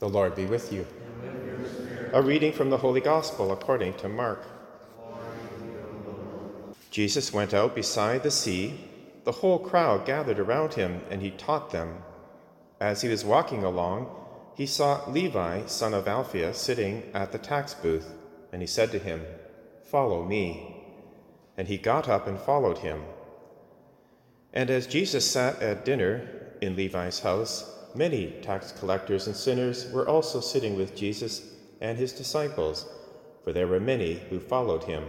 The Lord be with you. A reading from the Holy Gospel according to Mark. Jesus went out beside the sea. The whole crowd gathered around him, and he taught them. As he was walking along, he saw Levi, son of Alphaeus, sitting at the tax booth, and he said to him, Follow me. And he got up and followed him. And as Jesus sat at dinner in Levi's house, many tax collectors and sinners were also sitting with Jesus and his disciples, for there were many who followed him.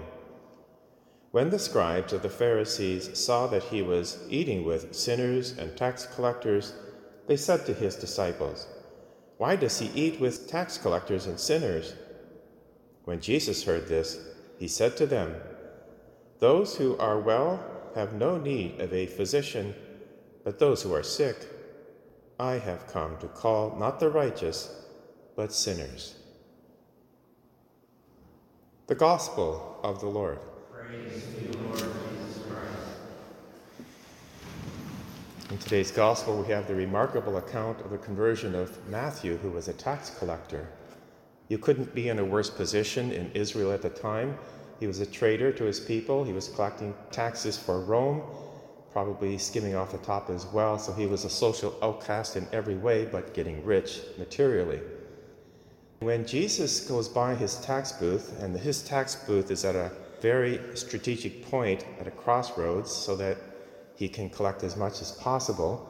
When the scribes of the Pharisees saw that he was eating with sinners and tax collectors, they said to his disciples, Why does he eat with tax collectors and sinners? When Jesus heard this, he said to them, Those who are well have no need of a physician, but those who are sick. I have come to call not the righteous, but sinners. The Gospel of the Lord. In today's Gospel, we have the remarkable account of the conversion of Matthew, who was a tax collector. You couldn't be in a worse position in Israel at the time. He was a traitor to his people, he was collecting taxes for Rome probably skimming off the top as well. So he was a social outcast in every way, but getting rich materially. When Jesus goes by his tax booth, and his tax booth is at a very strategic point at a crossroads so that he can collect as much as possible.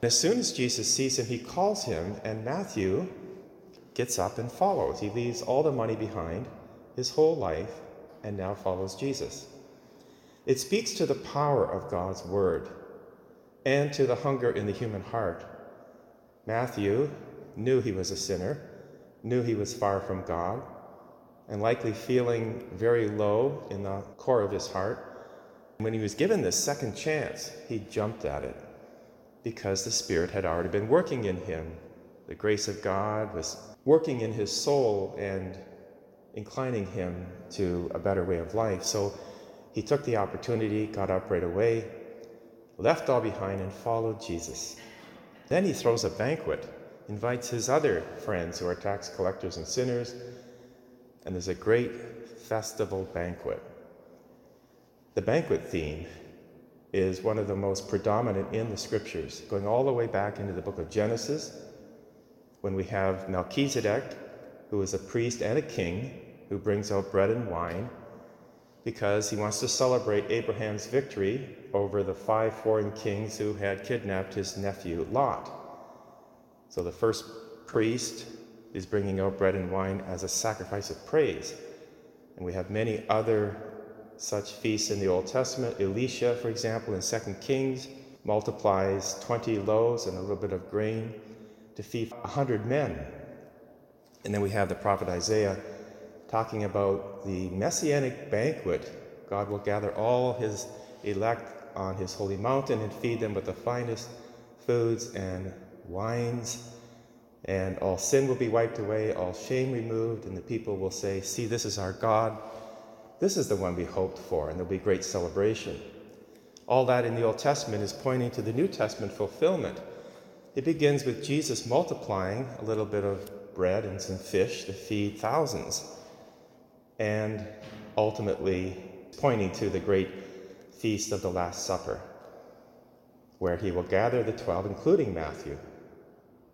And as soon as Jesus sees him, he calls him, and Matthew gets up and follows. He leaves all the money behind, his whole life, and now follows Jesus. It speaks to the power of God's Word and to the hunger in the human heart. Matthew knew he was a sinner, knew he was far from God, and likely feeling very low in the core of his heart. When he was given this second chance, he jumped at it because the Spirit had already been working in him. The grace of God was working in his soul and inclining him to a better way of life. So he took the opportunity, got up right away, left all behind, and followed Jesus. Then he throws a banquet, invites his other friends who are tax collectors and sinners, and there's a great festival banquet. The banquet theme is one of the most predominant in the scriptures, going all the way back into the book of Genesis, when we have Melchizedek, who is a priest and a king, who brings out bread and wine because he wants to celebrate Abraham's victory over the five foreign kings who had kidnapped his nephew Lot. So the first priest is bringing out bread and wine as a sacrifice of praise. And we have many other such feasts in the Old Testament. Elisha, for example, in 2 Kings, multiplies 20 loaves and a little bit of grain to feed 100 men. And then we have the prophet Isaiah talking about the messianic banquet. God will gather all his elect on his holy mountain and feed them with the finest foods and wines. And all sin will be wiped away, all shame removed, and the people will say, See, this is our God. This is the one we hoped for, and there'll be great celebration. All that in the Old Testament is pointing to the New Testament fulfillment. It begins with Jesus multiplying a little bit of bread and some fish to feed thousands and ultimately pointing to the great feast of the Last Supper, where he will gather the twelve, including Matthew,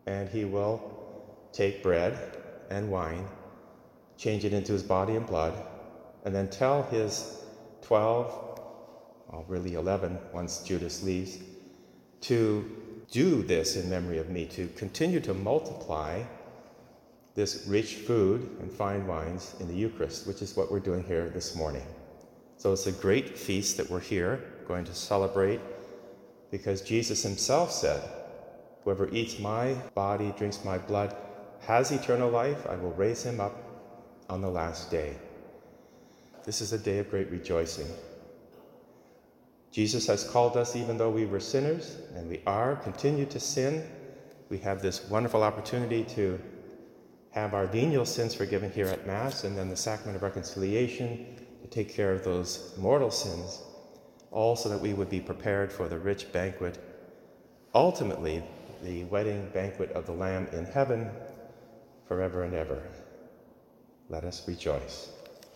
and he will take bread and wine, change it into his body and blood, and then tell his twelve, well, really eleven, once Judas leaves, to do this in memory of me, to continue to multiply this rich food and fine wines in the Eucharist, which is what we're doing here this morning. So it's a great feast that we're here going to celebrate because Jesus himself said, Whoever eats my body, drinks my blood, has eternal life. I will raise him up on the last day. This is a day of great rejoicing. Jesus has called us, even though we were sinners, and we are, continue to sin. We have this wonderful opportunity to have our venial sins forgiven here at Mass, and then the sacrament of reconciliation to take care of those mortal sins, all so that we would be prepared for the rich banquet, ultimately, the wedding banquet of the Lamb in heaven, forever and ever. Let us rejoice.